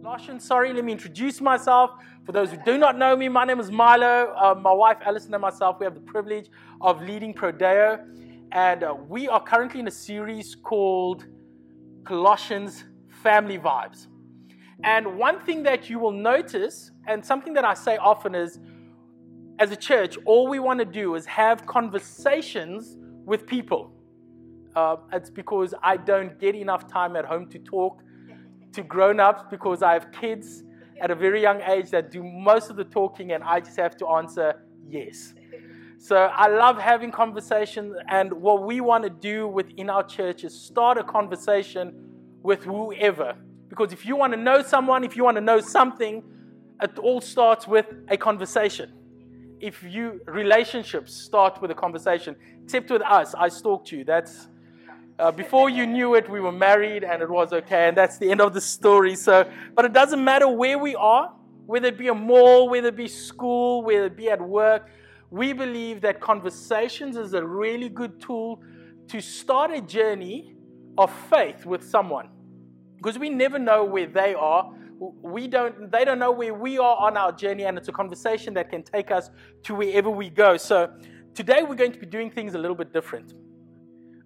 Colossians, sorry, let me introduce myself. For those who do not know me, my name is Milo. Uh, my wife Alison and myself, we have the privilege of leading Prodeo. And uh, we are currently in a series called Colossians Family Vibes. And one thing that you will notice, and something that I say often is, as a church, all we want to do is have conversations with people. Uh, it's because I don't get enough time at home to talk to grown ups because I have kids at a very young age that do most of the talking, and I just have to answer yes. So I love having conversations, and what we want to do within our church is start a conversation with whoever. Because if you want to know someone, if you want to know something, it all starts with a conversation. If you relationships start with a conversation, except with us, I stalked you. That's uh, before you knew it, we were married and it was okay, and that's the end of the story. So, but it doesn't matter where we are, whether it be a mall, whether it be school, whether it be at work. We believe that conversations is a really good tool to start a journey of faith with someone, because we never know where they are. We don't, they don't know where we are on our journey, and it's a conversation that can take us to wherever we go. So, today we're going to be doing things a little bit different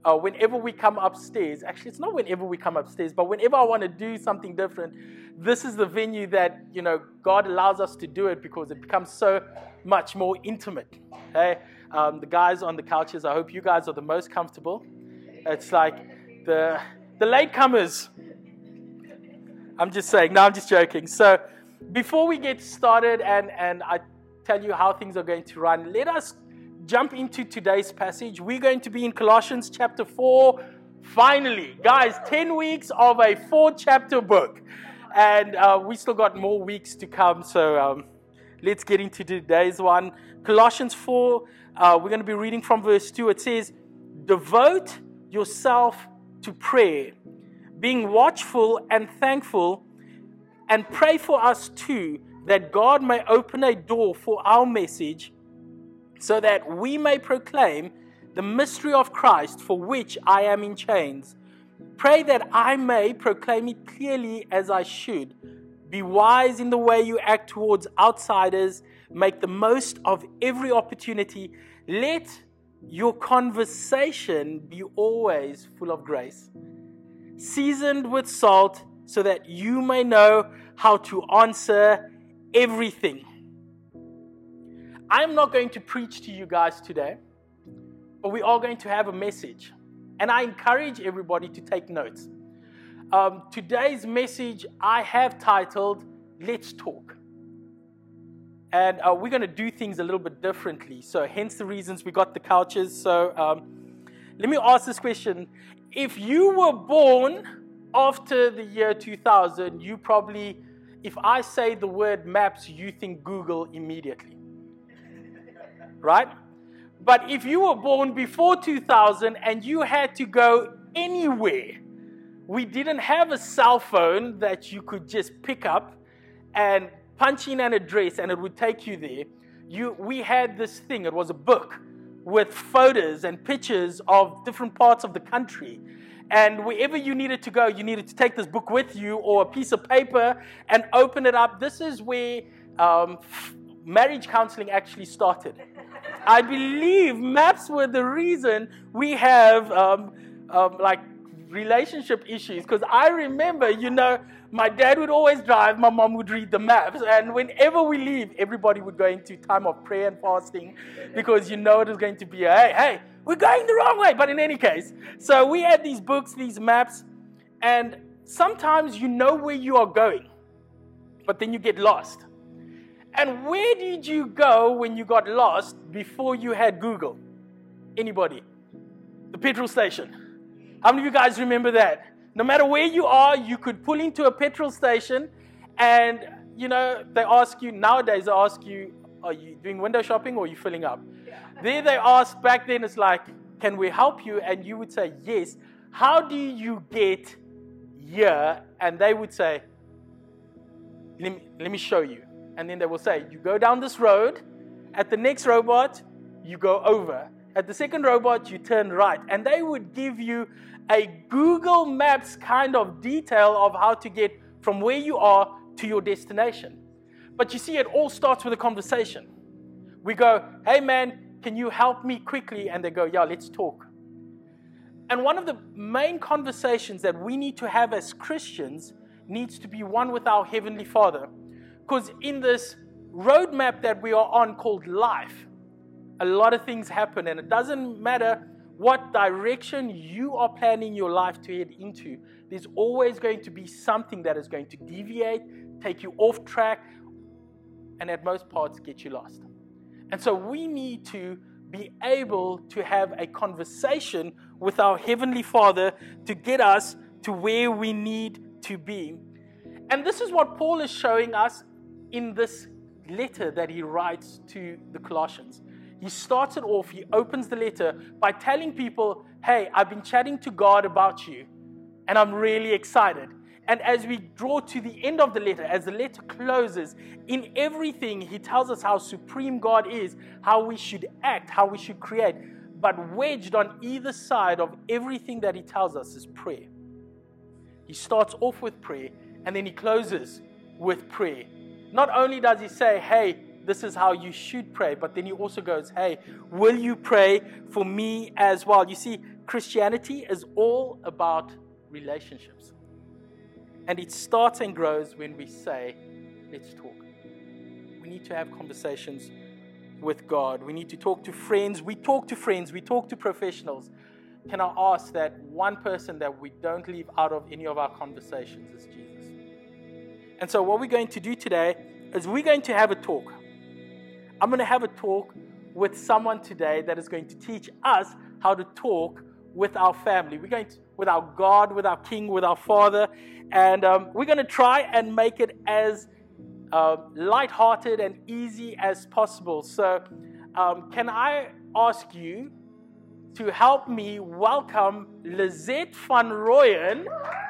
uh, whenever we come upstairs, actually, it's not whenever we come upstairs, but whenever I want to do something different, this is the venue that, you know, God allows us to do it because it becomes so much more intimate. Okay? Um, the guys on the couches, I hope you guys are the most comfortable. It's like the, the latecomers. I'm just saying, no, I'm just joking. So, before we get started and, and I tell you how things are going to run, let us jump into today's passage. We're going to be in Colossians chapter 4. Finally, guys, 10 weeks of a four chapter book. And uh, we still got more weeks to come. So um, let's get into today's one. Colossians 4, uh, we're going to be reading from verse 2. It says, Devote yourself to prayer, being watchful and thankful, and pray for us too, that God may open a door for our message so that we may proclaim the mystery of Christ for which I am in chains. Pray that I may proclaim it clearly as I should. Be wise in the way you act towards outsiders. Make the most of every opportunity. Let your conversation be always full of grace, seasoned with salt, so that you may know how to answer everything. I'm not going to preach to you guys today, but we are going to have a message. And I encourage everybody to take notes. Um, today's message I have titled, Let's Talk. And uh, we're going to do things a little bit differently. So, hence the reasons we got the couches. So, um, let me ask this question. If you were born after the year 2000, you probably, if I say the word maps, you think Google immediately right? But if you were born before 2000 and you had to go anywhere, we didn't have a cell phone that you could just pick up and punch in an address and it would take you there. You, we had this thing, it was a book with photos and pictures of different parts of the country. And wherever you needed to go, you needed to take this book with you or a piece of paper and open it up. This is where um, marriage counseling actually started. I believe maps were the reason we have um, um, like relationship issues. Because I remember, you know, my dad would always drive, my mom would read the maps, and whenever we leave, everybody would go into time of prayer and fasting because you know it was going to be a hey, hey, we're going the wrong way. But in any case, so we had these books, these maps, and sometimes you know where you are going, but then you get lost. And where did you go when you got lost before you had Google? Anybody? The petrol station. How many of you guys remember that? No matter where you are, you could pull into a petrol station and you know, they ask you nowadays they ask you, are you doing window shopping or are you filling up? Yeah. There they ask back then it's like, can we help you? And you would say, Yes. How do you get here? And they would say, Let me, let me show you and then they will say, You go down this road, at the next robot, you go over. At the second robot, you turn right. And they would give you a Google Maps kind of detail of how to get from where you are to your destination. But you see, it all starts with a conversation. We go, hey man, can you help me quickly? And they go, yeah, let's talk. And one of the main conversations that we need to have as Christians needs to be one with our Heavenly Father. Because in this roadmap that we are on called life, a lot of things happen, and it doesn't matter what direction you are planning your life to head into, there's always going to be something that is going to deviate, take you off track, and at most parts get you lost. And so we need to be able to have a conversation with our Heavenly Father to get us to where we need to be. And this is what Paul is showing us in this letter that he writes to the Colossians. He starts it off, he opens the letter by telling people, Hey, I've been chatting to God about you, and I'm really excited. And as we draw to the end of the letter, as the letter closes, in everything, he tells us how supreme God is, how we should act, how we should create. But wedged on either side of everything that he tells us is prayer. He starts off with prayer and then he closes with prayer. Not only does he say, Hey, this is how you should pray, but then he also goes, Hey, will you pray for me as well? You see, Christianity is all about relationships. And it starts and grows when we say, let's talk. We need to have conversations with God. We need to talk to friends. We talk to friends. We talk to professionals. Can I ask that one person that we don't leave out of any of our conversations is Jesus? And so, what we're going to do today is we're going to have a talk. I'm going to have a talk with someone today that is going to teach us how to talk with our family. We're going to, with our God, with our King, with our Father. And um, we're going to try and make it as uh, light-hearted and easy as possible. So, um, can I ask you to help me welcome Lizette van Rooyen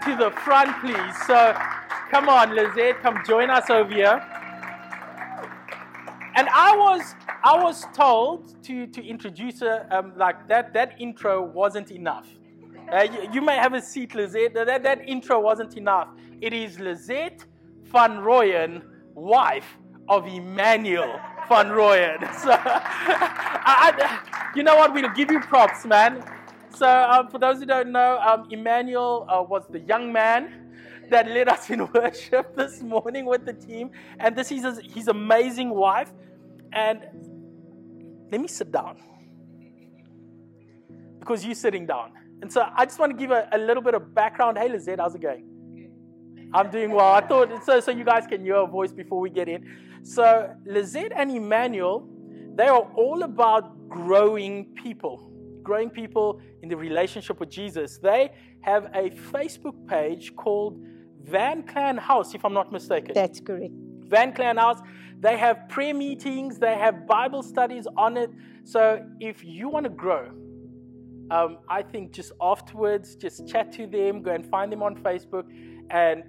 to the front, please? So, come on, Lizette, come join us over here. And I was I was told to to introduce her um, like that. That intro wasn't enough. Uh, you, you, may have a seat, Lizette. That, that intro wasn't enough. It is Lizette van Rooyen, wife of Emmanuel van Rooyen. So, I, I, you know what? We'll give you props, man. So, um, for those who don't know, um, Emmanuel uh, was the young man that led us in worship this morning with the team. And this is his, his amazing wife. And let me sit down because you're sitting down. And so I just want to give a, a little bit of background. Hey, Lizette, how's it going? I'm doing well. I thought so, so you guys can hear a voice before we get in. So Lizette and Emmanuel, they are all about growing people, growing people in the relationship with Jesus. They have a Facebook page called Van Clan House, if I'm not mistaken. That's correct. Van Clan House. They have prayer meetings, they have Bible studies on it. So if you want to grow, um, I think just afterwards, just chat to them, go and find them on Facebook. And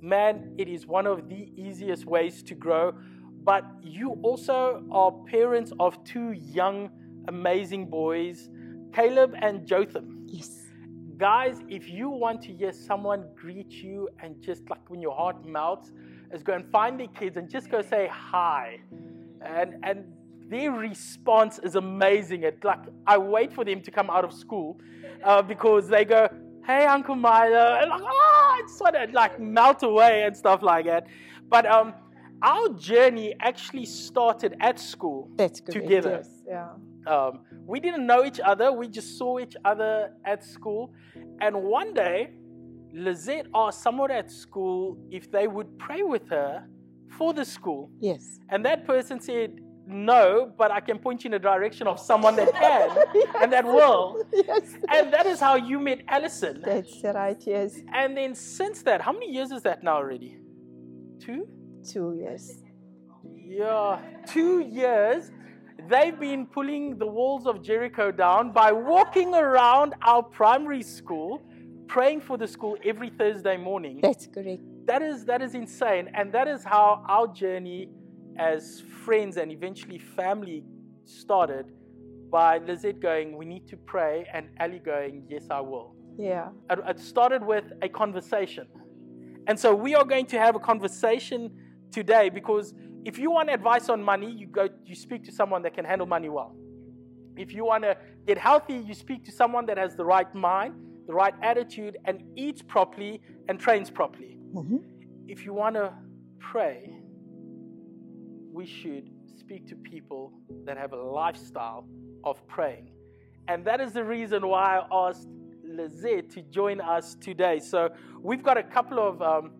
man, it is one of the easiest ways to grow. But you also are parents of two young, amazing boys, Caleb and Jotham. Yes. Guys, if you want to hear someone greet you and just like when your heart melts, is go and find their kids and just go say hi. And, and their response is amazing. It like I wait for them to come out of school uh, because they go, "Hey, Uncle Milo," and like, oh, it's sort of like melt away and stuff like that. But um, our journey actually started at school That's together. Yes, yeah. Um, we didn't know each other. We just saw each other at school, and one day, Lizette asked someone at school if they would pray with her for the school. Yes. And that person said, no, but I can point you in the direction of someone that can yes. and that will. Yes. And that is how you met Allison. That's right, yes. And then since that, how many years is that now already? Two? Two years. Yeah, two years. They've been pulling the walls of Jericho down by walking around our primary school, praying for the school every Thursday morning. That's correct. That is that is insane. And that is how our journey as friends and eventually family started by Lizette going, We need to pray, and Ali going, Yes, I will. Yeah. It, it started with a conversation. And so we are going to have a conversation today because if you want advice on money, you go you speak to someone that can handle money well. If you want to get healthy, you speak to someone that has the right mind, the right attitude, and eats properly and trains properly. Mhm. If you want to pray, we should speak to people that have a lifestyle of praying. And that is the reason why I asked Lizette to join us today. So we've got a couple of, um,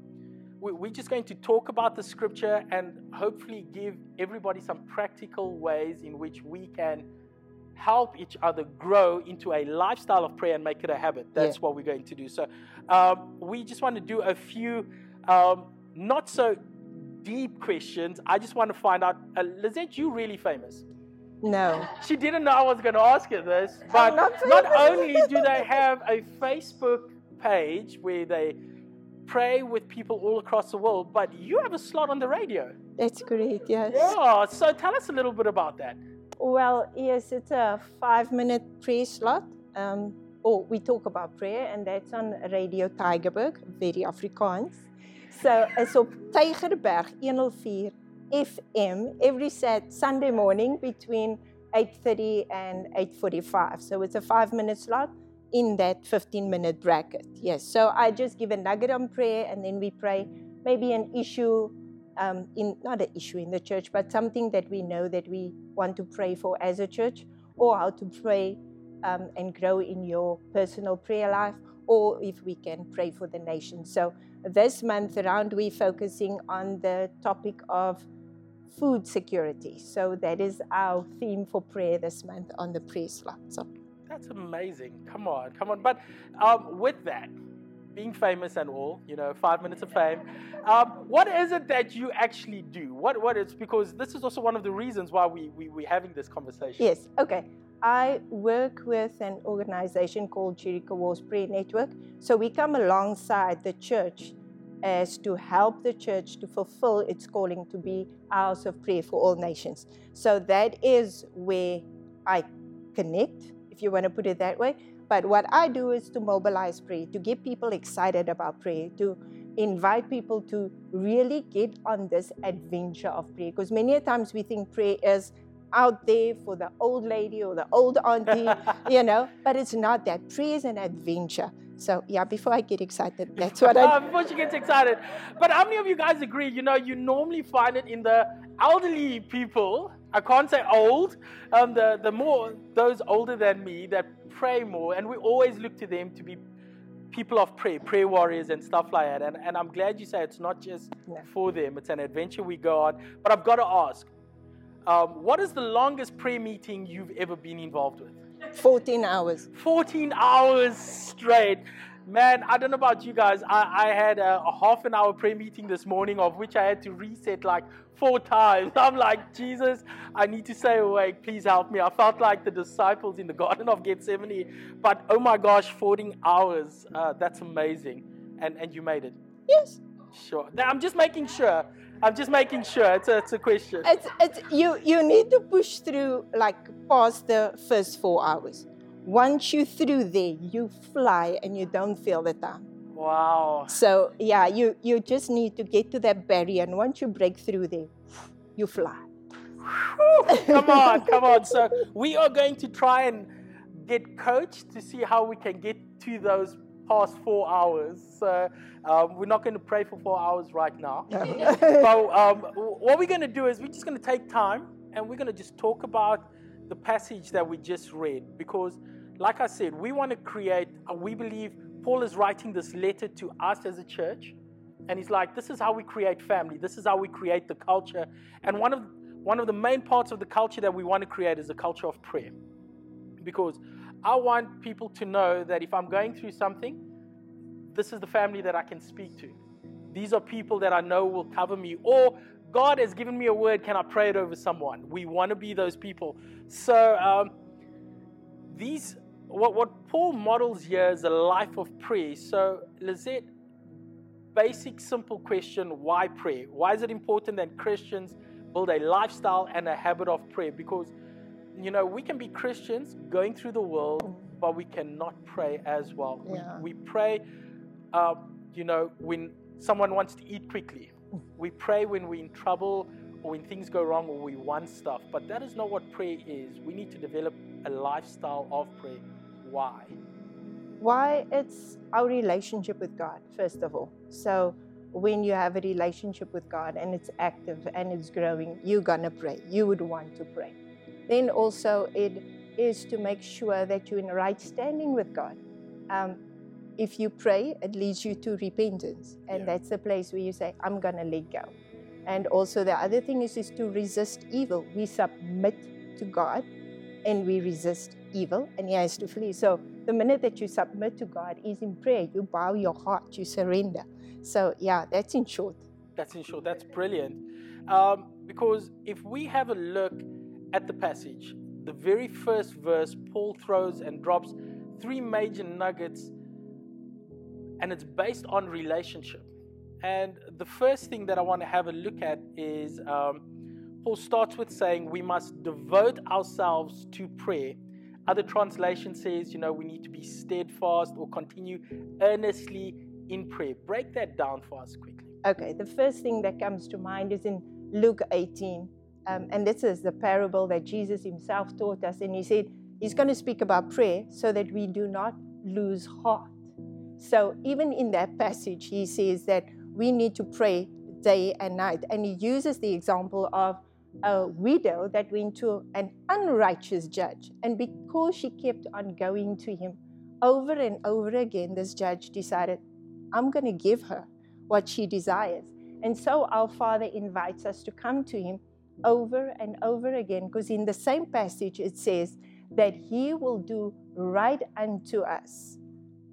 we're just going to talk about the scripture and hopefully give everybody some practical ways in which we can help each other grow into a lifestyle of prayer and make it a habit. That's Yeah. what we're going to do. So um, we just want to do a few um, not so deep questions. I just want to find out, uh, Lizette, you really famous? No. She didn't know I was going to ask her this, but not not, only do they have a Facebook page where they pray with people all across the world, but you have a slot on the radio. That's great, yes. Yeah, so tell us a little bit about that. Well, yes, it's a five minute prayer slot. Um, or we talk about prayer, and that's on Radio Tygerberg, very Afrikaans. So it's op Tygerberg 104 FM every Sat Sunday morning between 8.30 and 8.45. So it's a five minute slot in that 15 minute bracket. Yes, so I just give a nugget on prayer and then we pray maybe an issue um, in not an issue in the church, but something that we know that we want to pray for as a church, or how to pray um, and grow in your personal prayer life, or if we can pray for the nation. So this month around, we're focusing on the topic of food security. So that is our theme for prayer this month on the prayer slot. So That's amazing. Come on, come on. But um, with that, being famous and all, you know, five minutes of fame, um, what is it that you actually do? What what is because this is also one of the reasons why we, we we're having this conversation. Yes, okay. I work with an organization called Jericho Walls Prayer Network. So we come alongside the church as to help the church to fulfill its calling to be house of prayer for all nations. So that is where I connect, you want to put it that way. But what I do is to mobilize prayer, to get people excited about prayer, to invite people to really get on this adventure of prayer. Because many a times we think prayer is out there for the old lady or the old auntie, you know, but it's not that. Prayer is an adventure. So, yeah, before I get excited, that's what I Uh, before she gets excited. But how many of you guys agree? You know, you normally find it in the elderly people. I can't say old. Um, the the more those older than me that pray more, and we always look to them to be people of prayer, prayer warriors, and stuff like that. And and I'm glad you say it's not just No. for them; it's an adventure we go on. But I've got to ask, um, what is the longest prayer meeting you've ever been involved with? 14 hours. 14 hours straight. Man, I don't know about you guys. I, I had a, a half an hour prayer meeting this morning, of which I had to reset like four times. I'm like, Jesus, I need to stay awake. Please help me. I felt like the disciples in the Garden of Gethsemane. But oh my gosh, 14 hours. Uh, that's amazing. And, and you made it. Yes. Sure. Now, I'm just making sure. I'm just making sure. It's a, it's a question. It's, it's, you, you need to push through, like, past the first four hours. Once you're through there, you fly and you don't feel the time. Wow. So, yeah, you, you just need to get to that barrier. And once you break through there, you fly. Come on, come on. So we are going to try and get coached to see how we can get to those past four hours. So um, we're not going to pray for four hours right now. but um, what we're going to do is we're just going to take time and we're going to just talk about the passage that we just read because, like I said, we want to create. Uh, we believe Paul is writing this letter to us as a church, and he's like, "This is how we create family. This is how we create the culture." And one of one of the main parts of the culture that we want to create is a culture of prayer, because I want people to know that if I'm going through something, this is the family that I can speak to. These are people that I know will cover me. Or God has given me a word, can I pray it over someone? We want to be those people. So, um, these, what, what Paul models here is a life of prayer. So, Lizette, basic, simple question why pray? Why is it important that Christians build a lifestyle and a habit of prayer? Because, you know, we can be Christians going through the world, but we cannot pray as well. Yeah. We, we pray, uh, you know, when someone wants to eat quickly. We pray when we're in trouble or when things go wrong or we want stuff. But that is not what prayer is. We need to develop a lifestyle of prayer. Why? Why? It's our relationship with God, first of all. So, when you have a relationship with God and it's active and it's growing, you're going to pray. You would want to pray. Then also, it is to make sure that you're in right standing with God. Um, if you pray, it leads you to repentance. And Yeah. that's the place where you say, I'm going to let go. And also, the other thing is, is to resist evil. We submit to God and we resist evil, and He has to flee. So, the minute that you submit to God is in prayer, you bow your heart, you surrender. So, yeah, that's in short. That's in short. That's brilliant. Um, because if we have a look at the passage, the very first verse, Paul throws and drops three major nuggets, and it's based on relationship. And the first thing that I want to have a look at is um, Paul starts with saying we must devote ourselves to prayer. Other translation says, you know, we need to be steadfast or continue earnestly in prayer. Break that down for us quickly. Okay, the first thing that comes to mind is in Luke 18. Um, and this is the parable that Jesus himself taught us. And he said he's going to speak about prayer so that we do not lose heart. So, even in that passage, he says that we need to pray day and night. And he uses the example of a widow that went to an unrighteous judge. And because she kept on going to him over and over again, this judge decided, I'm going to give her what she desires. And so our Father invites us to come to Him over and over again, because in the same passage it says that He will do right unto us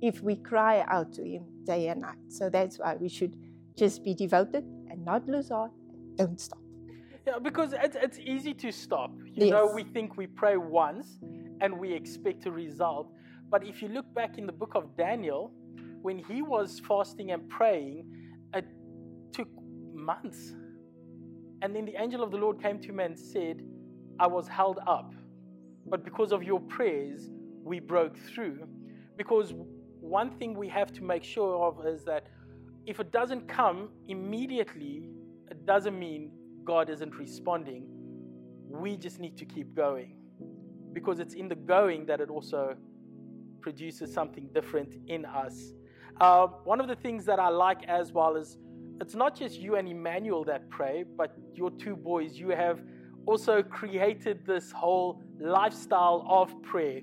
if we cry out to Him day and night. So that's why we should just be devoted and not lose heart. Don't stop. Yeah, because it's, it's easy to stop. You know, we think we pray once and we expect a result. But if you look back in the book of Daniel, when he was fasting and praying, it took months. And then the angel of the Lord came to him and said, I was held up. But because of your prayers, we broke through. Because one thing we have to make sure of is that if it doesn't come immediately, it doesn't mean God isn't responding. We just need to keep going. Because it's in the going that it also produces something different in us. Uh, one of the things that I like as well is it's not just you and Emmanuel that pray, but your two boys. You have also created this whole lifestyle of prayer.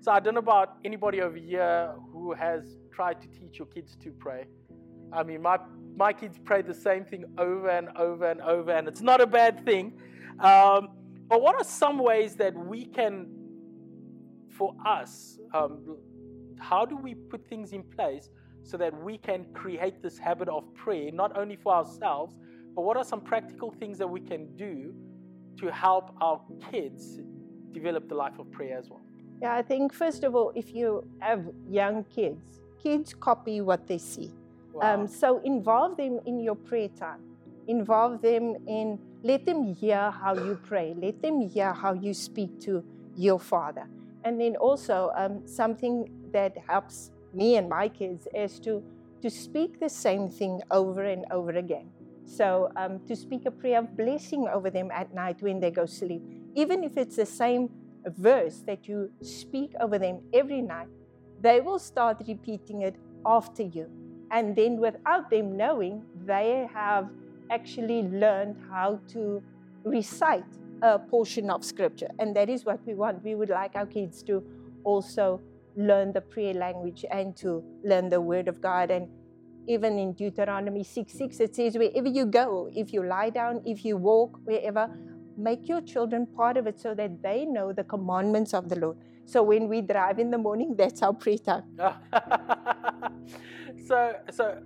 So I don't know about anybody over here who has tried to teach your kids to pray. I mean, my my kids pray the same thing over and over and over, and it's not a bad thing. Um, but what are some ways that we can, for us, um, how do we put things in place so that we can create this habit of prayer, not only for ourselves, but what are some practical things that we can do to help our kids develop the life of prayer as well? Yeah, I think first of all, if you have young kids, kids copy what they see. Wow. Um, so involve them in your prayer time. Involve them in, let them hear how you pray. Let them hear how you speak to your Father. And then also, um, something that helps me and my kids is to, to speak the same thing over and over again. So, um, to speak a prayer of blessing over them at night when they go sleep, even if it's the same verse that you speak over them every night, they will start repeating it after you. And then, without them knowing, they have actually learned how to recite a portion of scripture. And that is what we want. We would like our kids to also learn the prayer language and to learn the word of God. And even in Deuteronomy 6 6, it says, wherever you go, if you lie down, if you walk, wherever, make your children part of it so that they know the commandments of the Lord. So when we drive in the morning, that's our prayer time. so, so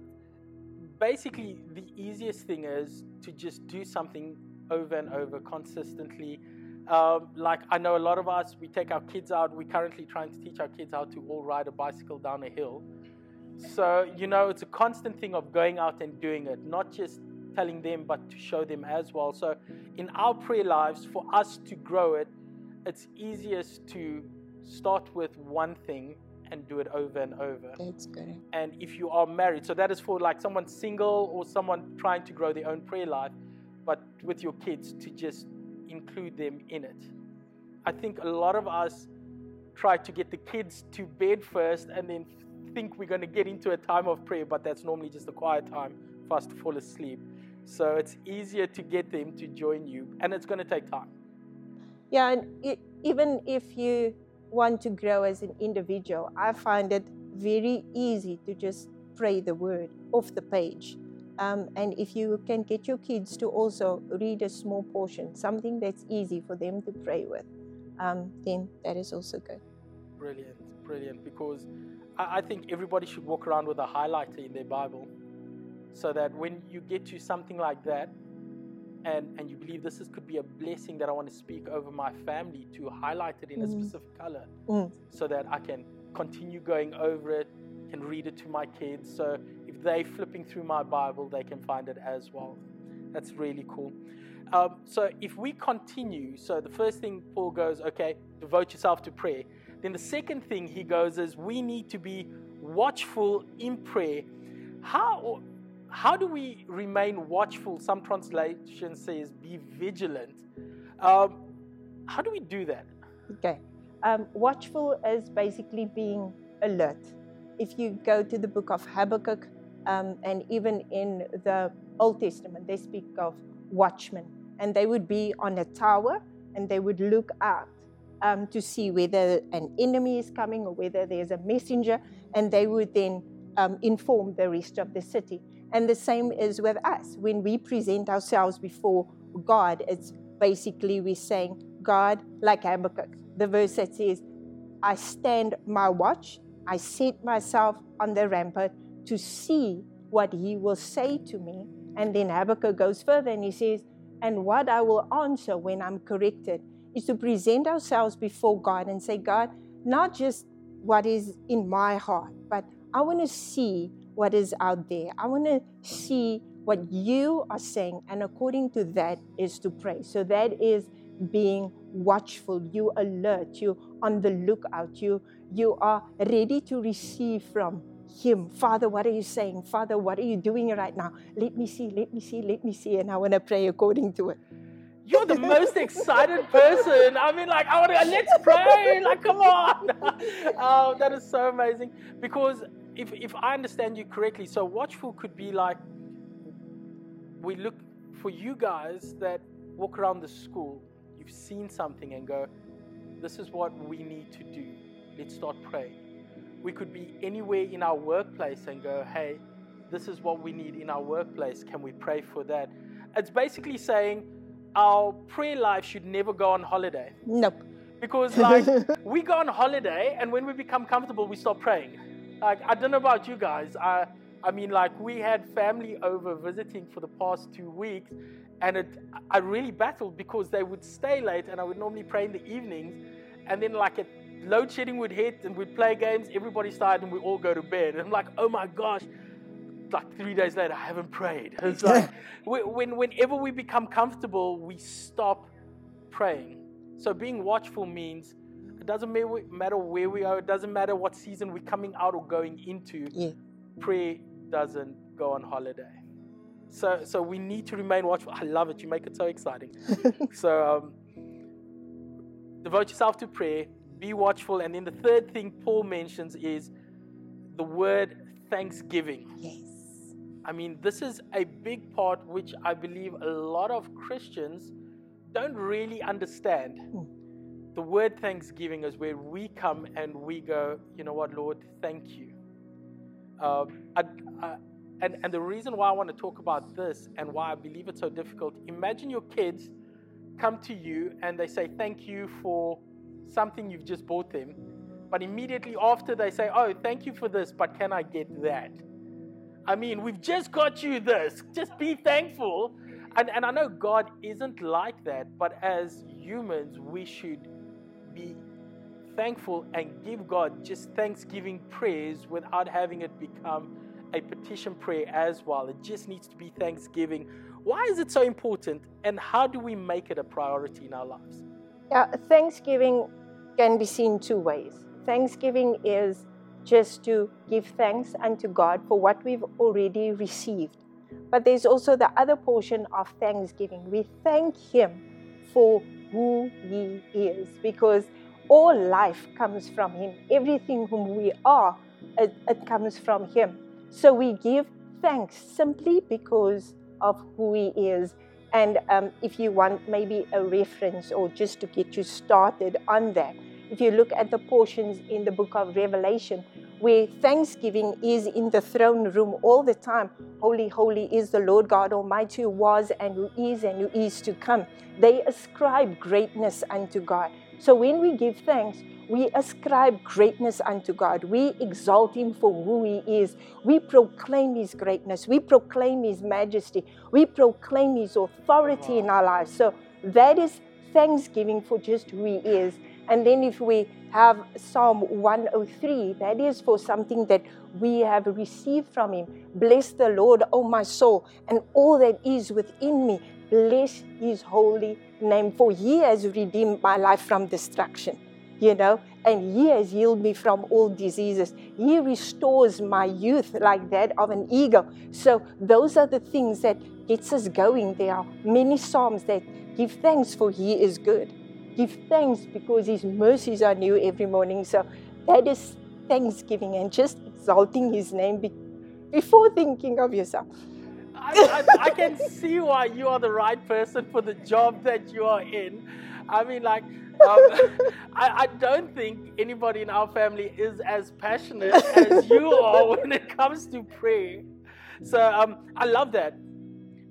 basically, the easiest thing is to just do something over and over consistently. Um, like I know a lot of us, we take our kids out. We're currently trying to teach our kids how to all ride a bicycle down a hill. So you know, it's a constant thing of going out and doing it, not just telling them, but to show them as well. So in our prayer lives, for us to grow it, it's easiest to start with one thing and do it over and over. That's good. And if you are married, so that is for like someone single or someone trying to grow their own prayer life, but with your kids to just include them in it. I think a lot of us try to get the kids to bed first and then think we're going to get into a time of prayer, but that's normally just a quiet time for us to fall asleep. So it's easier to get them to join you, and it's going to take time. Yeah, and it, even if you want to grow as an individual, I find it very easy to just pray the word off the page. Um, and if you can get your kids to also read a small portion, something that's easy for them to pray with, um, then that is also good. Brilliant, brilliant. Because I, I think everybody should walk around with a highlighter in their Bible so that when you get to something like that, and, and you believe this is, could be a blessing that I want to speak over my family, to highlight it in mm. a specific color mm. so that I can continue going over it, can read it to my kids. So if they're flipping through my Bible, they can find it as well. That's really cool. Um, so if we continue, so the first thing Paul goes, okay, devote yourself to prayer. Then the second thing he goes is we need to be watchful in prayer. How how do we remain watchful? Some translation says be vigilant. Um, how do we do that? Okay. Um, watchful is basically being alert. If you go to the book of Habakkuk, um, and even in the Old Testament, they speak of watchmen, and they would be on a tower and they would look out um, to see whether an enemy is coming or whether there's a messenger, and they would then um, inform the rest of the city. And the same is with us. When we present ourselves before God, it's basically we're saying, God, like Habakkuk, the verse that says, I stand my watch, I set myself on the rampart to see what he will say to me. And then Habakkuk goes further and he says, And what I will answer when I'm corrected is to present ourselves before God and say, God, not just what is in my heart, but I want to see what is out there. I want to see what you are saying, and according to that is to pray. So that is being watchful. You alert. You on the lookout. You you are ready to receive from him. Father, what are you saying? Father, what are you doing right now? Let me see. Let me see. Let me see. And I want to pray according to it. You're the most excited person. I mean, like, I want to, let's pray. Like, come on. oh, that is so amazing. Because if, if I understand you correctly, so watchful could be like we look for you guys that walk around the school, you've seen something and go, this is what we need to do. Let's start praying. We could be anywhere in our workplace and go, hey, this is what we need in our workplace. Can we pray for that? It's basically saying our prayer life should never go on holiday. Nope. Because, like, we go on holiday and when we become comfortable, we stop praying. Like, I don't know about you guys. I, I mean, like, we had family over visiting for the past two weeks, and it, I really battled because they would stay late, and I would normally pray in the evenings, and then, like, a load shedding would hit, and we'd play games, everybody's tired, and we all go to bed. And I'm like, oh my gosh, like three days later, I haven't prayed. It's like, when, whenever we become comfortable, we stop praying. So being watchful means it doesn't matter where we are, it doesn't matter what season we're coming out or going into. Yeah. Prayer doesn't go on holiday. So, so we need to remain watchful. I love it. You make it so exciting. so, um, devote yourself to prayer, be watchful. And then the third thing Paul mentions is the word thanksgiving. Yes. I mean, this is a big part which I believe a lot of Christians don't really understand. Mm the word thanksgiving is where we come and we go, you know what, Lord, thank you. Um, I, I, and, and the reason why I want to talk about this and why I believe it's so difficult imagine your kids come to you and they say, thank you for something you've just bought them. But immediately after they say, oh, thank you for this, but can I get that? I mean, we've just got you this. Just be thankful. And, and I know God isn't like that, but as humans, we should be thankful and give God just thanksgiving prayers without having it become a petition prayer as well. It just needs to be thanksgiving. Why is it so important and how do we make it a priority in our lives? Yeah, thanksgiving can be seen two ways. Thanksgiving is just to give thanks unto God for what we've already received. But there's also the other portion of thanksgiving. We thank Him for who He is because all life comes from Him. Everything whom we are, it, it comes from Him. So we give thanks simply because of who He is. And um, if you want maybe a reference or just to get you started on that, if you look at the portions in the book of Revelation, where thanksgiving is in the throne room all the time. Holy, holy is the Lord God Almighty who was and who is and who is to come. They ascribe greatness unto God. So when we give thanks, we ascribe greatness unto God. We exalt Him for who He is. We proclaim His greatness. We proclaim His majesty. We proclaim His authority in our lives. So that is thanksgiving for just who He is. And then if we have Psalm 103, that is for something that we have received from Him. Bless the Lord, O my soul, and all that is within me. Bless His holy name, for He has redeemed my life from destruction. You know, and He has healed me from all diseases. He restores my youth like that of an eagle. So those are the things that gets us going. There are many psalms that give thanks for He is good give thanks because His mercies are new every morning. So that is thanksgiving and just exalting His name be- before thinking of yourself. I, I, I, can see why you are the right person for the job that you are in. I mean, like, um, I, I, don't think anybody in our family is as passionate as you are when it comes to prayer. So um, I love that.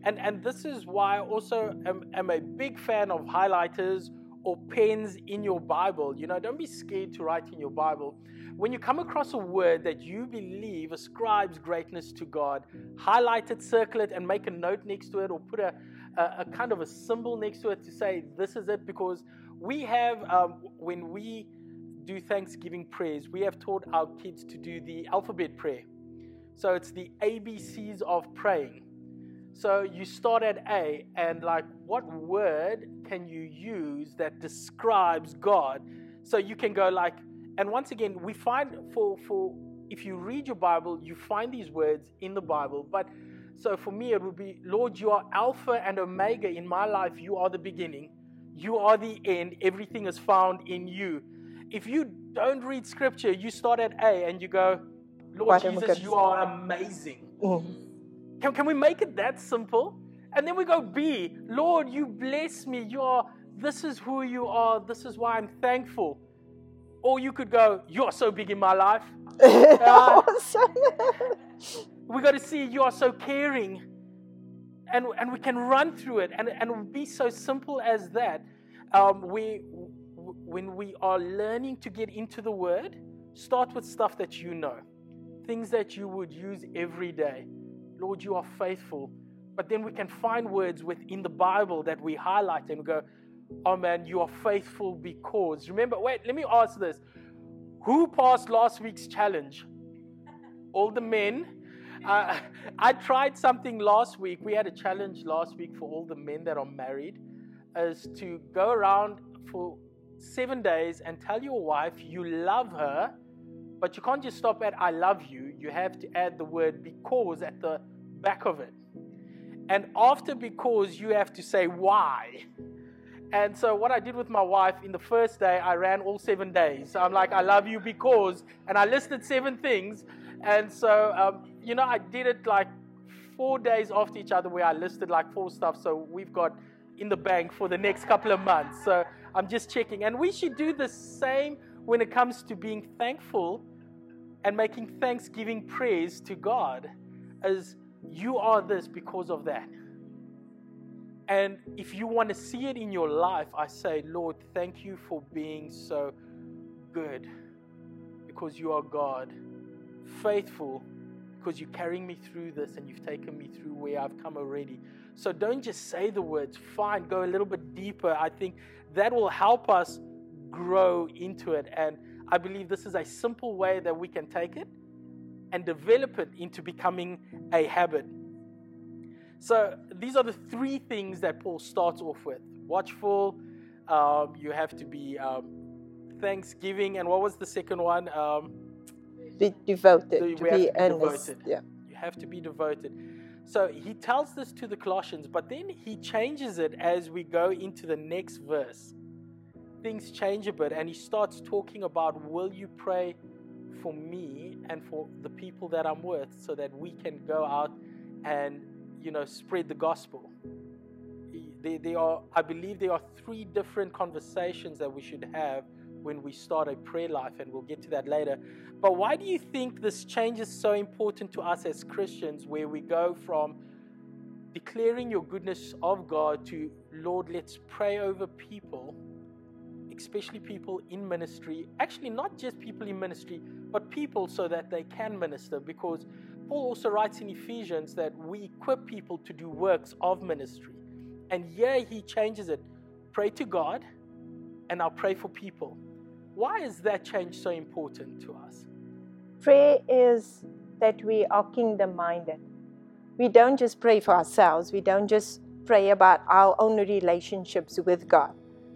And, and this is why I also am, am a big fan of highlighters or pens in your Bible. You know, don't be scared to write in your Bible. When you come across a word that you believe ascribes greatness to God, highlight it, circle it, and make a note next to it, or put a, a, a kind of a symbol next to it to say, This is it. Because we have, um, when we do Thanksgiving prayers, we have taught our kids to do the alphabet prayer. So it's the ABCs of praying. So you start at A, and like, what word can you use that describes God? So you can go like, and once again, we find for for if you read your Bible, you find these words in the Bible. But so for me, it would be, Lord, you are Alpha and Omega in my life. You are the beginning. You are the end. Everything is found in you. If you don't read Scripture, you start at A and you go, Lord Jesus, you are amazing. Mm. Can, can we make it that simple? And then we go B, Lord, you bless me. You are, this is who you are. This is why I'm thankful. Or you could go, You are so big in my life. Uh, we got to see you are so caring. And, and we can run through it and, and be so simple as that. Um, we, when we are learning to get into the Word, start with stuff that you know, things that you would use every day. Lord, you are faithful. But then we can find words within the Bible that we highlight and go, oh man, you are faithful because. Remember, wait, let me ask this. Who passed last week's challenge? All the men. Uh, I tried something last week. We had a challenge last week for all the men that are married, is to go around for seven days and tell your wife you love her but you can't just stop at I love you. You have to add the word because at the back of it. And after because, you have to say why. And so, what I did with my wife in the first day, I ran all seven days. I'm like, I love you because, and I listed seven things. And so, um, you know, I did it like four days after each other where I listed like four stuff. So we've got in the bank for the next couple of months. So I'm just checking. And we should do the same when it comes to being thankful and making thanksgiving praise to God, as you are this because of that. And if you want to see it in your life, I say, Lord, thank you for being so good because you are God, faithful because you're carrying me through this and you've taken me through where I've come already. So don't just say the words, fine, go a little bit deeper. I think that will help us grow into it. And I believe this is a simple way that we can take it and develop it into becoming a habit. So these are the three things that Paul starts off with watchful, um, you have to be um, thanksgiving, and what was the second one? Um, be devoted, We to be to be earnest. devoted. Yeah. You have to be devoted. So he tells this to the Colossians, but then he changes it as we go into the next verse. Things change a bit, and he starts talking about will you pray for me and for the people that I'm with so that we can go out and you know spread the gospel. There, there are, I believe, there are three different conversations that we should have when we start a prayer life, and we'll get to that later. But why do you think this change is so important to us as Christians, where we go from declaring your goodness of God to, Lord, let's pray over people, especially people in ministry? Actually, not just people in ministry, but people so that they can minister, because Paul also writes in Ephesians that we equip people to do works of ministry. And here he changes it pray to God, and I'll pray for people. Why is that change so important to us? Prayer is that we are kingdom minded. We don't just pray for ourselves, we don't just pray about our own relationships with God.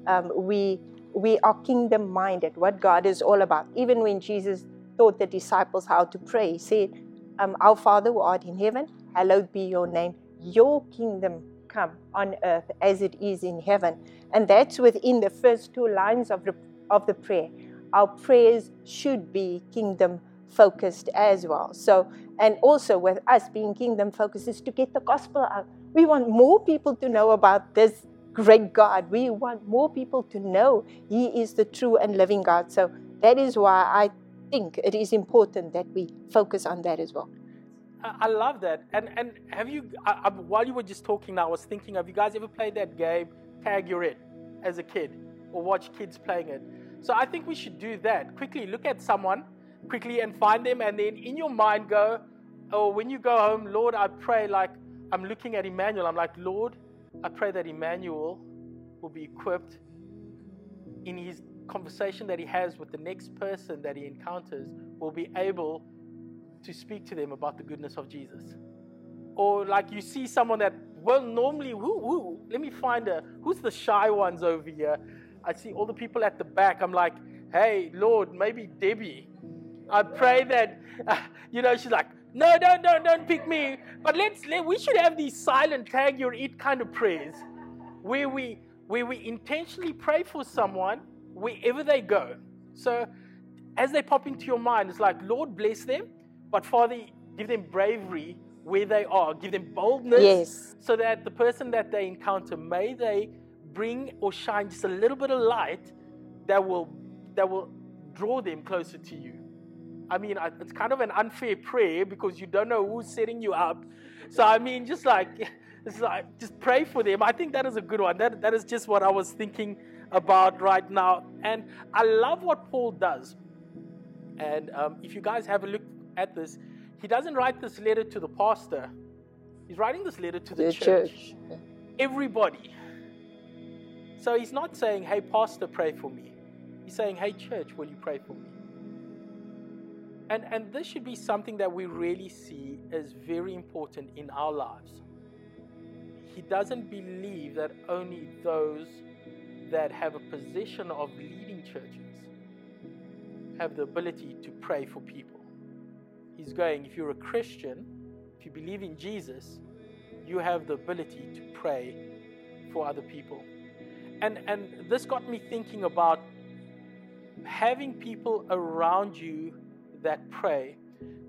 Um, we, we are kingdom minded, what God is all about. Even when Jesus taught the disciples how to pray, he said, um, Our Father who art in heaven, hallowed be your name. Your kingdom come on earth as it is in heaven. And that's within the first two lines of the, of the prayer. Our prayers should be kingdom focused as well. So, and also with us being kingdom focused is to get the gospel out. We want more people to know about this great God. We want more people to know He is the true and living God. So that is why I think it is important that we focus on that as well. I love that. And and have you, I, I, while you were just talking I was thinking, have you guys ever played that game, Tag You're It, as a kid, or watch kids playing it? So I think we should do that. Quickly look at someone, quickly, and find them, and then in your mind go, oh, when you go home, Lord, I pray like I'm looking at Emmanuel. I'm like, Lord, I pray that Emmanuel will be equipped in his conversation that he has with the next person that he encounters, will be able to speak to them about the goodness of Jesus. Or like you see someone that, well, normally, who, who, let me find a, who's the shy ones over here? I see all the people at the back. I'm like, hey, Lord, maybe Debbie. I pray that, uh, you know, she's like, no, don't, don't, don't pick me. But let's, let, we should have these silent tag your it kind of prayers where we, where we intentionally pray for someone wherever they go. So as they pop into your mind, it's like, Lord, bless them. But Father, give them bravery where they are, give them boldness Yes. so that the person that they encounter, may they bring or shine just a little bit of light that will, that will draw them closer to you. I mean, it's kind of an unfair prayer because you don't know who's setting you up. So, I mean, just like, it's like, just pray for them. I think that is a good one. That, that is just what I was thinking about right now. And I love what Paul does. And um, if you guys have a look at this, he doesn't write this letter to the pastor. He's writing this letter to the, The church. church. Everybody. So he's not saying, hey, pastor, pray for me. He's saying, hey, church, will you pray for me? And, and this should be something that we really see as very important in our lives. He doesn't believe that only those that have a position of leading churches have the ability to pray for people. He's going, if you're a Christian, if you believe in Jesus, you have the ability to pray for other people. And, and this got me thinking about having people around you that pray.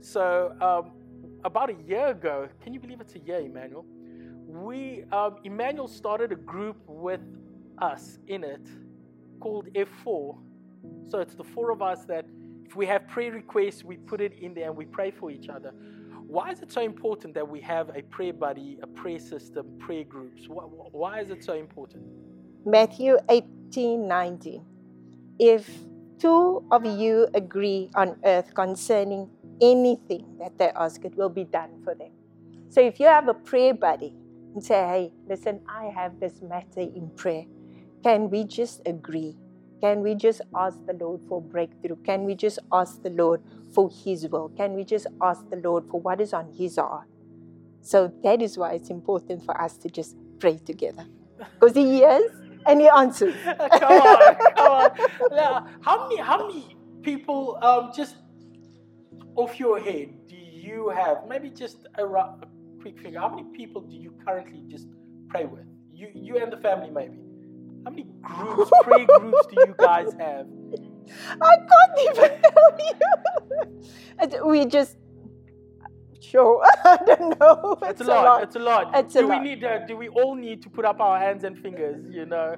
So, um, about a year ago, can you believe it's a year, Emmanuel? We, um, Emmanuel started a group with us in it called F4. So, it's the four of us that if we have prayer requests, we put it in there and we pray for each other. Why is it so important that we have a prayer buddy, a prayer system, prayer groups? Why, is it so important? Matthew 18 19. If two of you agree on earth concerning anything that they ask, it will be done for them. So if you have a prayer buddy and say, hey, listen, I have this matter in prayer, can we just agree? Can we just ask the Lord for breakthrough? Can we just ask the Lord for His will? Can we just ask the Lord for what is on His heart? So that is why it's important for us to just pray together. Because He hears He answers. come on, come on. Now, how many how many people um, just off your head, do you have maybe just a, a quick figure? How many people do you currently just pray with? You, you and the family, maybe. How many groups, prayer groups, do you guys have? I can't even tell you. We just, sure, I don't know. It's, a, lot, It's a lot. It's a do lot. we need? Uh, do we all need to put up our hands and fingers? You know,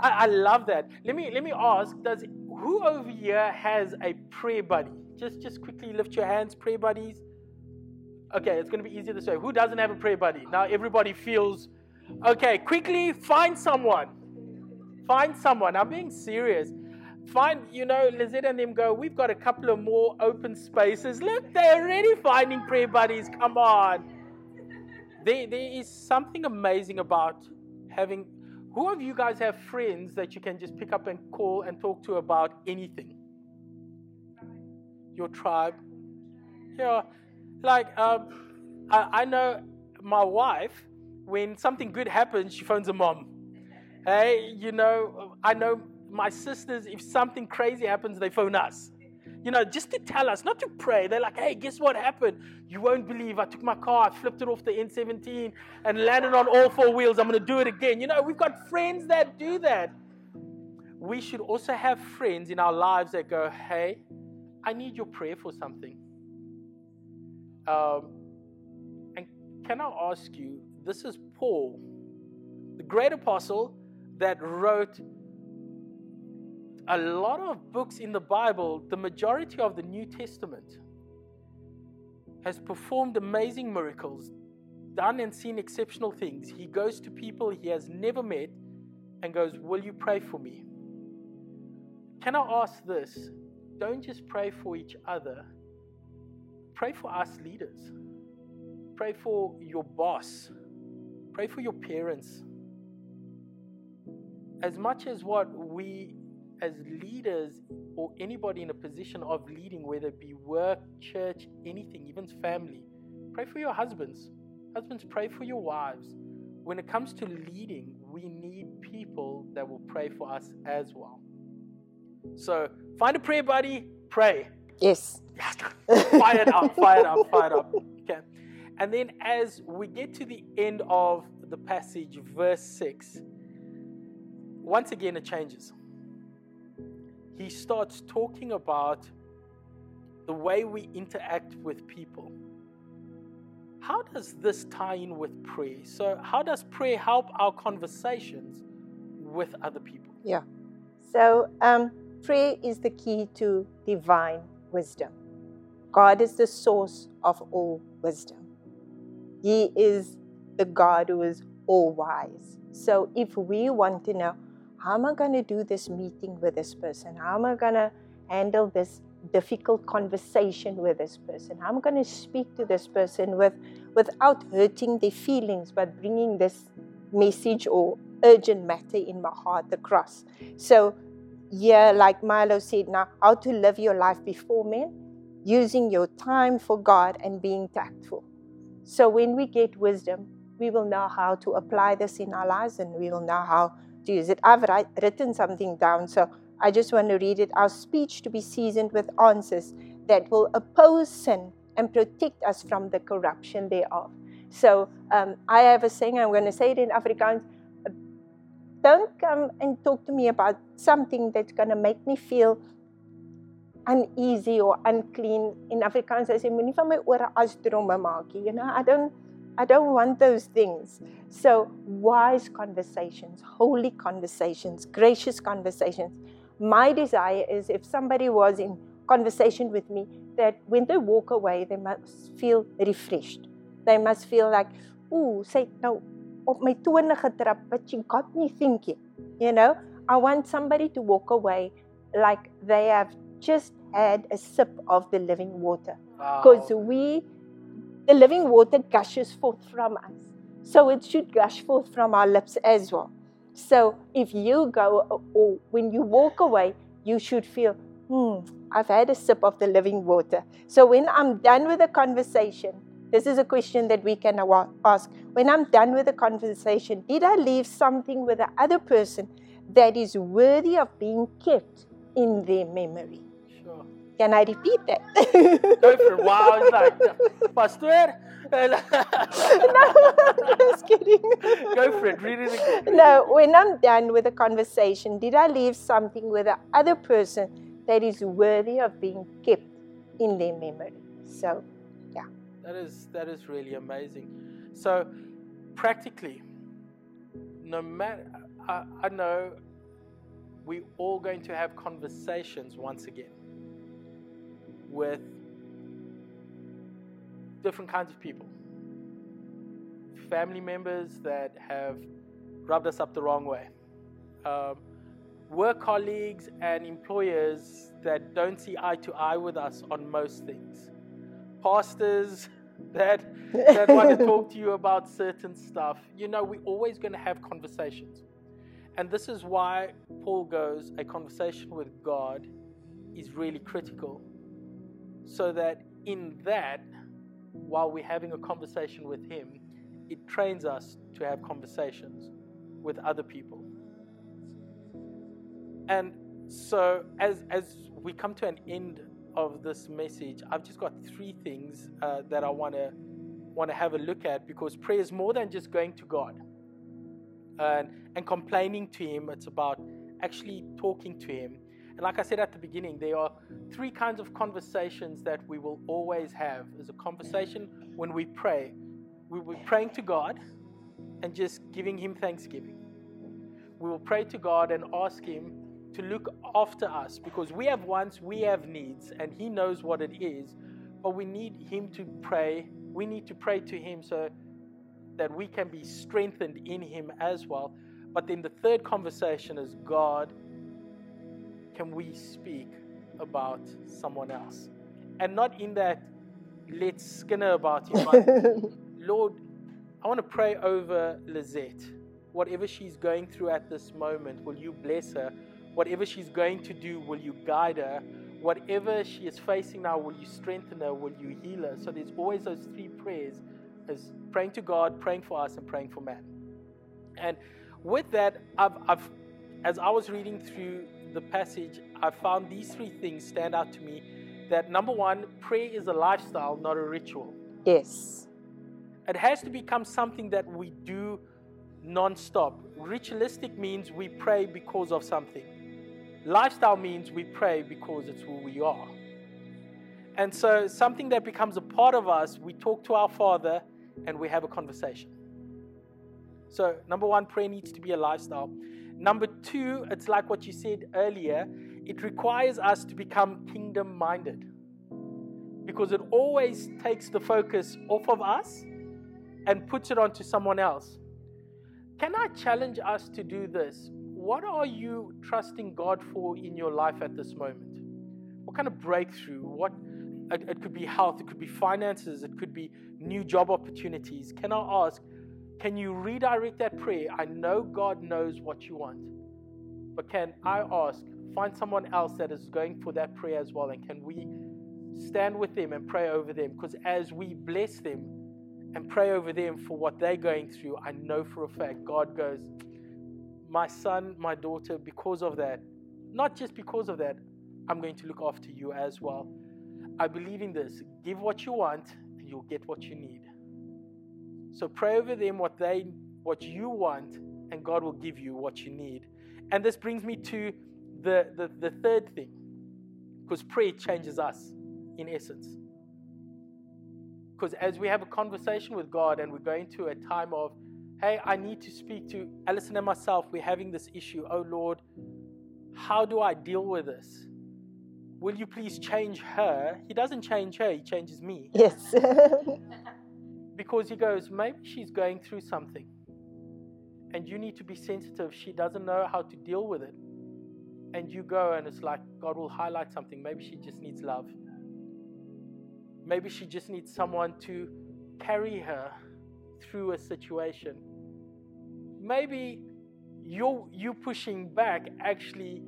I, I love that. Let me let me ask: Does who over here has a prayer buddy? Just just quickly lift your hands, prayer buddies. Okay, it's going to be easier this way. Who doesn't have a prayer buddy? Now everybody feels. Okay, quickly find someone. Find someone. I'm being serious. Find, you know, Lizette and them go, we've got a couple of more open spaces. Look, they're already finding prayer buddies. Come on. There, there is something amazing about having. Who of you guys have friends that you can just pick up and call and talk to about anything? Your tribe? Yeah. Like, um, I, I know my wife, when something good happens, she phones her mom. Hey, you know, I know my sisters, if something crazy happens, they phone us. You know, just to tell us, not to pray. They're like, hey, guess what happened? You won't believe I took my car, I flipped it off the N17 and landed on all four wheels. I'm going to do it again. You know, we've got friends that do that. We should also have friends in our lives that go, hey, I need your prayer for something. Um, and can I ask you, this is Paul, the great apostle that wrote a lot of books in the Bible, the majority of the New Testament, has performed amazing miracles, done and seen exceptional things. He goes to people he has never met and goes, Will you pray for me? Can I ask this? Don't just pray for each other, pray for us leaders. Pray for your boss. Pray for your parents. As much as what we as leaders or anybody in a position of leading, whether it be work, church, anything, even family, pray for your husbands. Husbands, pray for your wives. When it comes to leading, we need people that will pray for us as well. So find a prayer buddy, pray. Yes. fire it up, fire it up, fire it up. Okay. And then as we get to the end of the passage, verse 6, once again it changes he starts talking about the way we interact with people. How does this tie in with prayer? So, how does prayer help our conversations with other people? Yeah. So, um, prayer is the key to divine wisdom. God is the source of all wisdom. He is the God who is all wise. So, if we want to know, how am I going to do this meeting with this person? How am I going to handle this difficult conversation with this person? How am I going to speak to this person with, without hurting their feelings, but bringing this message or urgent matter in my heart across? So, yeah, like Milo said, now how to live your life before men, using your time for God and being tactful. So, when we get wisdom, we will know how to apply this in our lives and we will know how to use it. I've write, written something down, so I just want to read it. Our speech to be seasoned with answers that will oppose sin and protect us from the corruption thereof. So um, I have a saying, I'm going to say it in Afrikaans. Don't come and talk to me about something that's going to make me feel uneasy or unclean. In Afrikaans, I say, moenie my ore asdromme maak nie. You know, I don't I don't want those things. So, wise conversations, holy conversations, gracious conversations. My desire is if somebody was in conversation with me, that when they walk away, they must feel refreshed. They must feel like, ooh, say nou op my tone getrap, but you got me thinking. You know, I want somebody to walk away like they have just had a sip of the living water. Because Wow. we the living water gushes forth from us. So it should gush forth from our lips as well. So if you go, or when you walk away, you should feel, hmm, I've had a sip of the living water. So when I'm done with the conversation, this is a question that we can ask. When I'm done with the conversation, did I leave something with the other person that is worthy of being kept in their memory? Sure. Can I repeat that? Go for it. Wow, it's like, Pastor. no, just kidding. Go for it. Read it again. No, when I'm done with the conversation, did I leave something with the other person that is worthy of being kept in their memory? So, yeah. That is that is really amazing. So, practically, no matter I, I know we're all going to have conversations once again with different kinds of people. Family members that have rubbed us up the wrong way. Um, work colleagues and employers that don't see eye to eye with us on most things. Pastors that, that want to talk to you about certain stuff. You know, we're always going to have conversations. And this is why Paul goes, a conversation with God is really critical. So that in that, while we're having a conversation with Him, it trains us to have conversations with other people. And so, as, as we come to an end of this message, I've just got three things uh, that I want to want to have a look at because prayer is more than just going to God and, and complaining to Him. It's about actually talking to Him. Like I said at the beginning, there are three kinds of conversations that we will always have. There's a conversation when we pray. We will be praying to God and just giving Him thanksgiving. We will pray to God and ask Him to look after us because we have wants, we have needs, and He knows what it is. But we need Him to pray. We need to pray to Him so that we can be strengthened in Him as well. But then the third conversation is God, can we speak about someone else? And not in that let's skinner about you, but Lord, I want to pray over Lizette. Whatever she's going through at this moment, will you bless her? Whatever she's going to do, will you guide her? Whatever she is facing now, will you strengthen her? Will you heal her? So there's always those three prayers as praying to God, praying for us, and praying for man. And with that, I've, I've as I was reading through the passage, I found these three things stand out to me. That number one, prayer is a lifestyle, not a ritual. Yes. It has to become something that we do non-stop. Ritualistic means we pray because of something. Lifestyle means we pray because it's who we are. And so something that becomes a part of us, we talk to our Father and we have a conversation. So, number one, prayer needs to be a lifestyle. Number two, it's like what you said earlier, it requires us to become kingdom minded because it always takes the focus off of us and puts it onto someone else. Can I challenge us to do this? What are you trusting God for in your life at this moment? What kind of breakthrough? What it, it could be health, it could be finances, it could be new job opportunities. Can I ask, can you redirect that prayer? I know God knows what you want, but can I ask, find someone else that is going for that prayer as well, and can we stand with them and pray over them? Because as we bless them and pray over them for what they're going through, I know for a fact God goes, My son, my daughter, because of that, not just because of that, I'm going to look after you as well. I believe in this. Give what you want, and you'll get what you need. So pray over them what they what you want, and God will give you what you need. And this brings me to the, the, the third thing. Because prayer changes us in essence. Because as we have a conversation with God and we're going to a time of, hey, I need to speak to Alison and myself, we're having this issue. Oh Lord, how do I deal with this? Will you please change her? He doesn't change her, he changes me. Yes. because he goes, maybe she's going through something. And you need to be sensitive. She doesn't know how to deal with it. And you go, and it's like God will highlight something. Maybe she just needs love. Maybe she just needs someone to carry her through a situation. Maybe you you pushing back actually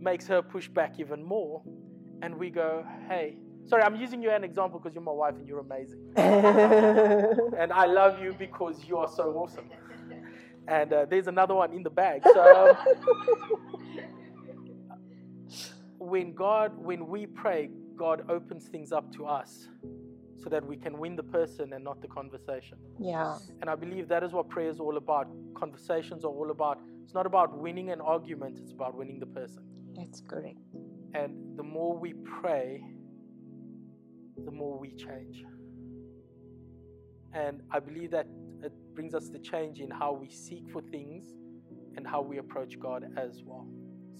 makes her push back even more. And we go, hey, sorry, I'm using you as an example because you're my wife and you're amazing. and I love you because you are so awesome. And uh, there's another one in the bag. So um, when God, when we pray, God opens things up to us so that we can win the person and not the conversation. Yeah. And I believe that is what prayer is all about. Conversations are all about. It's not about winning an argument, it's about winning the person. That's correct. And the more we pray, the more we change. And I believe that it brings us to change in how we seek for things and how we approach God as well.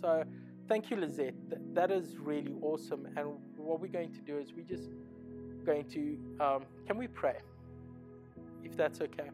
So, thank you, Lizette. That is really awesome. And what we're going to do is we're just going to, um, can we pray? If that's okay.